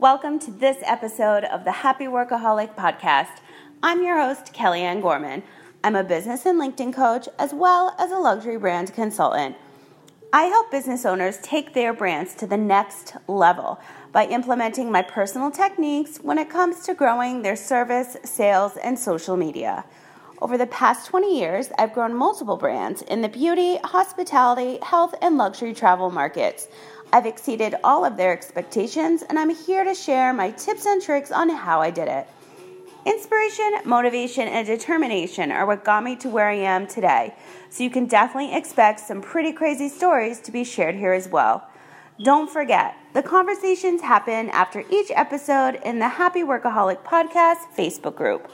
Welcome to this episode of the Happy Workaholic Podcast. I'm your host, Kellyanne Gorman. I'm a business and LinkedIn coach as well as a luxury brand consultant. I help business owners take their brands to the next level by implementing my personal techniques when it comes to growing their service, sales, and social media. Over the past 20 years, I've grown multiple brands in the beauty, hospitality, health, and luxury travel markets. I've exceeded all of their expectations, and I'm here to share my tips and tricks on how I did it. Inspiration, motivation, and determination are what got me to where I am today, so you can definitely expect some pretty crazy stories to be shared here as well. Don't forget, the conversations happen after each episode in the Happy Workaholic Podcast Facebook group.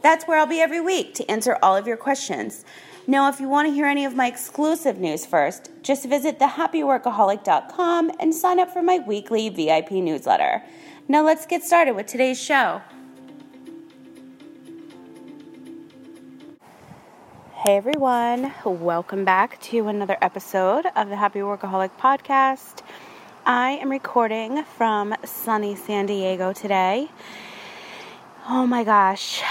That's where I'll be every week to answer all of your questions. Now, if you want to hear any of my exclusive news first, just visit thehappyworkaholic.com and sign up for my weekly VIP newsletter. Now, let's get started with today's show. Hey everyone, welcome back to another episode of the Happy Workaholic Podcast. I am recording from sunny San Diego today. Oh my gosh,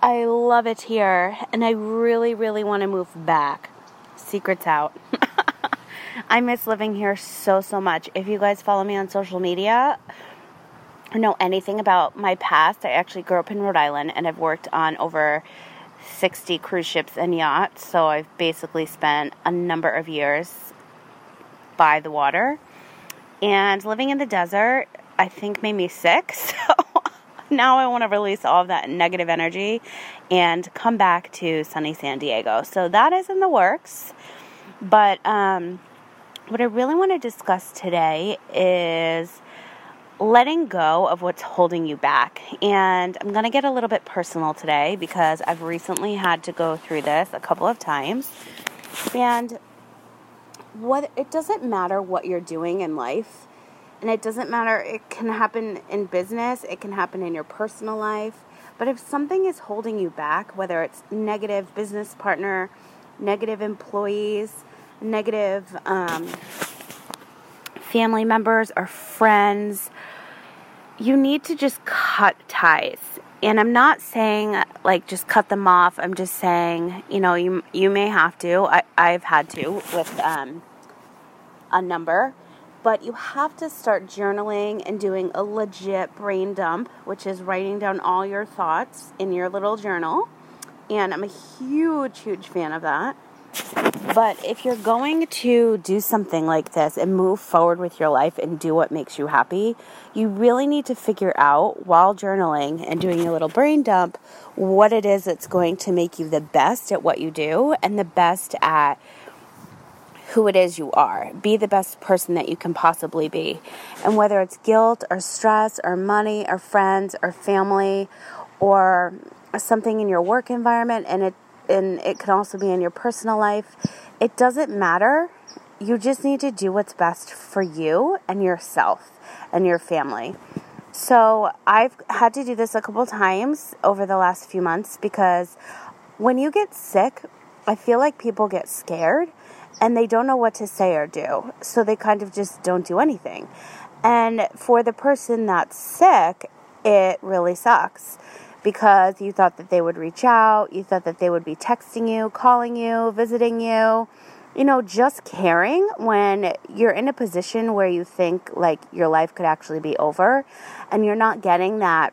I love it here, and I really, really want to move back. Secrets out. I miss living here so, so much. If you guys follow me on social media, or know anything about my past, I actually grew up in Rhode Island and I've worked on over 60 cruise ships and yachts. So I've basically spent a number of years by the water. And living in the desert, I think made me sick. So now I want to release all of that negative energy and come back to sunny San Diego. So that is in the works. But um, what I really want to discuss today is letting go of what's holding you back. And I'm going to get a little bit personal today because I've recently had to go through this a couple of times. And what it doesn't matter what you're doing in life. And it doesn't matter it can happen in business, it can happen in your personal life. But if something is holding you back, whether it's negative business partner, negative employees, negative um, family members or friends, you need to just cut ties. And I'm not saying like just cut them off. I'm just saying, you know, you you may have to. I I've had to with um, a number, but you have to start journaling and doing a legit brain dump, which is writing down all your thoughts in your little journal. And I'm a huge huge fan of that. But if you're going to do something like this and move forward with your life and do what makes you happy, you really need to figure out while journaling and doing a little brain dump what it is that's going to make you the best at what you do and the best at who it is you are. Be the best person that you can possibly be. And whether it's guilt or stress or money or friends or family or something in your work environment and it and it can also be in your personal life. It doesn't matter. You just need to do what's best for you and yourself and your family. So, I've had to do this a couple times over the last few months because when you get sick, I feel like people get scared and they don't know what to say or do. So, they kind of just don't do anything. And for the person that's sick, it really sucks because you thought that they would reach out, you thought that they would be texting you, calling you, visiting you, you know, just caring when you're in a position where you think like your life could actually be over and you're not getting that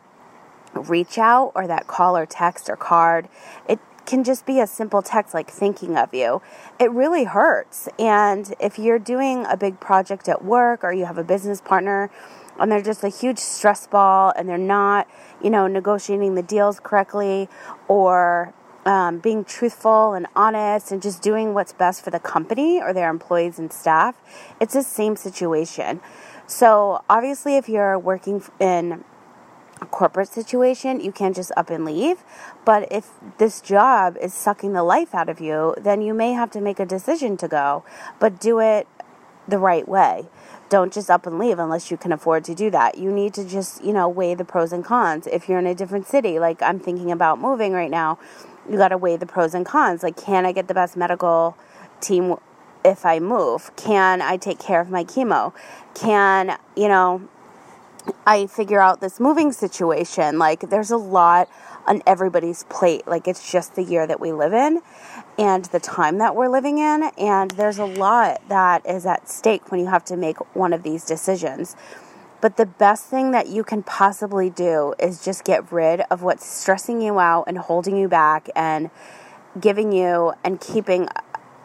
reach out or that call or text or card. It can just be a simple text like thinking of you. It really hurts. And if you're doing a big project at work or you have a business partner and they're just a huge stress ball and they're not, you know, negotiating the deals correctly or um, being truthful and honest and just doing what's best for the company or their employees and staff, it's the same situation. So, obviously, if you're working in corporate situation, you can't just up and leave. But if this job is sucking the life out of you, then you may have to make a decision to go, but do it the right way don't just up and leave unless you can afford to do that. You need to just, you know, weigh the pros and cons. If you're in a different city, like I'm thinking about moving right now, you got to weigh the pros and cons. Like, can I get the best medical team if I move? Can I take care of my chemo? Can, you know, I figure out this moving situation. Like, there's a lot on everybody's plate. Like, it's just the year that we live in and the time that we're living in. And there's a lot that is at stake when you have to make one of these decisions. But the best thing that you can possibly do is just get rid of what's stressing you out and holding you back and giving you and keeping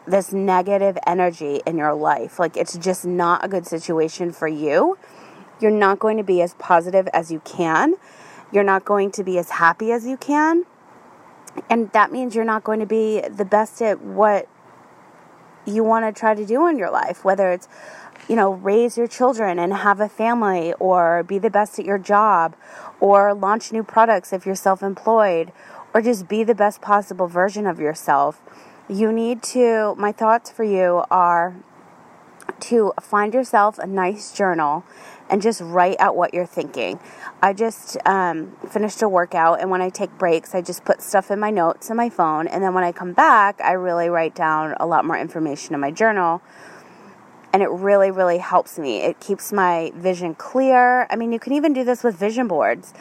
this negative energy in your life. Like, it's just not a good situation for you. You're not going to be as positive as you can. You're not going to be as happy as you can. And that means you're not going to be the best at what you want to try to do in your life, whether it's, you know, raise your children and have a family, or be the best at your job, or launch new products if you're self employed, or just be the best possible version of yourself. You need to, my thoughts for you are to find yourself a nice journal and just write out what you're thinking. I just um, finished a workout, and when I take breaks, I just put stuff in my notes in my phone, and then when I come back, I really write down a lot more information in my journal. And it really, really helps me. It keeps my vision clear. I mean, you can even do this with vision boards.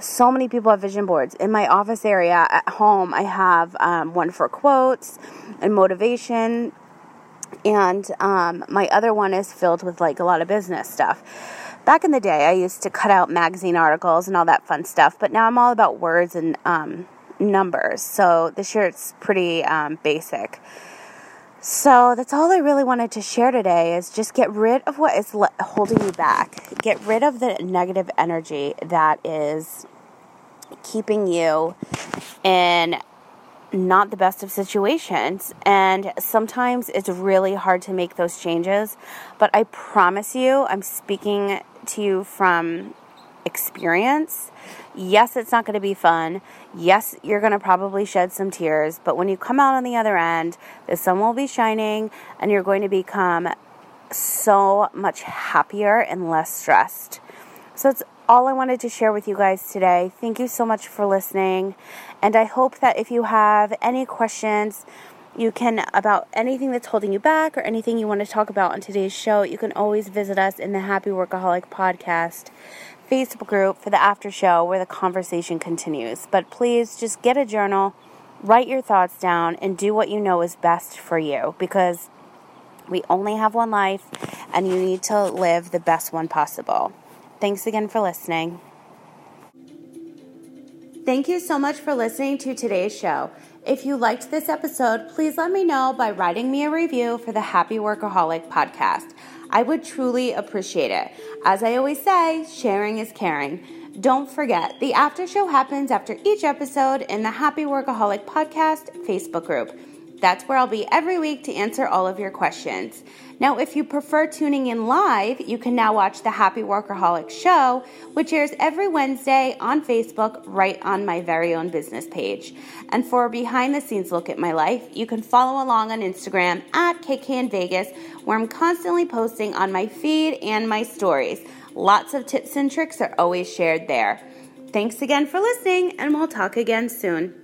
So many people have vision boards. In my office area at home, I have um, one for quotes and motivation, and um, my other one is filled with like a lot of business stuff back in the day, I used to cut out magazine articles and all that fun stuff, but now I'm all about words and um, numbers. So this year it's pretty um, basic. So that's all I really wanted to share today is just get rid of what is le- holding you back. Get rid of the negative energy that is keeping you in not the best of situations. And sometimes it's really hard to make those changes. But I promise you, I'm speaking to you from experience. Yes, it's not going to be fun. Yes, you're going to probably shed some tears. But when you come out on the other end, the sun will be shining and you're going to become so much happier and less stressed. So it's all I wanted to share with you guys today. Thank you so much for listening. And I hope that if you have any questions, you can about anything that's holding you back or anything you want to talk about on today's show, you can always visit us in the Happy Workaholic podcast Facebook group for the after show where the conversation continues. But please just get a journal, write your thoughts down, and do what you know is best for you because we only have one life and you need to live the best one possible. Thanks again for listening. Thank you so much for listening to today's show. If you liked this episode, please let me know by writing me a review for the Happy Workaholic podcast. I would truly appreciate it. As I always say, sharing is caring. Don't forget, the after show happens after each episode in the Happy Workaholic podcast Facebook group. That's where I'll be every week to answer all of your questions. Now, if you prefer tuning in live, you can now watch the Happy Workaholic Show, which airs every Wednesday on Facebook right on my very own business page. And for a behind the scenes look at my life, you can follow along on Instagram at KK in Vegas, where I'm constantly posting on my feed and my stories. Lots of tips and tricks are always shared there. Thanks again for listening, and we'll talk again soon.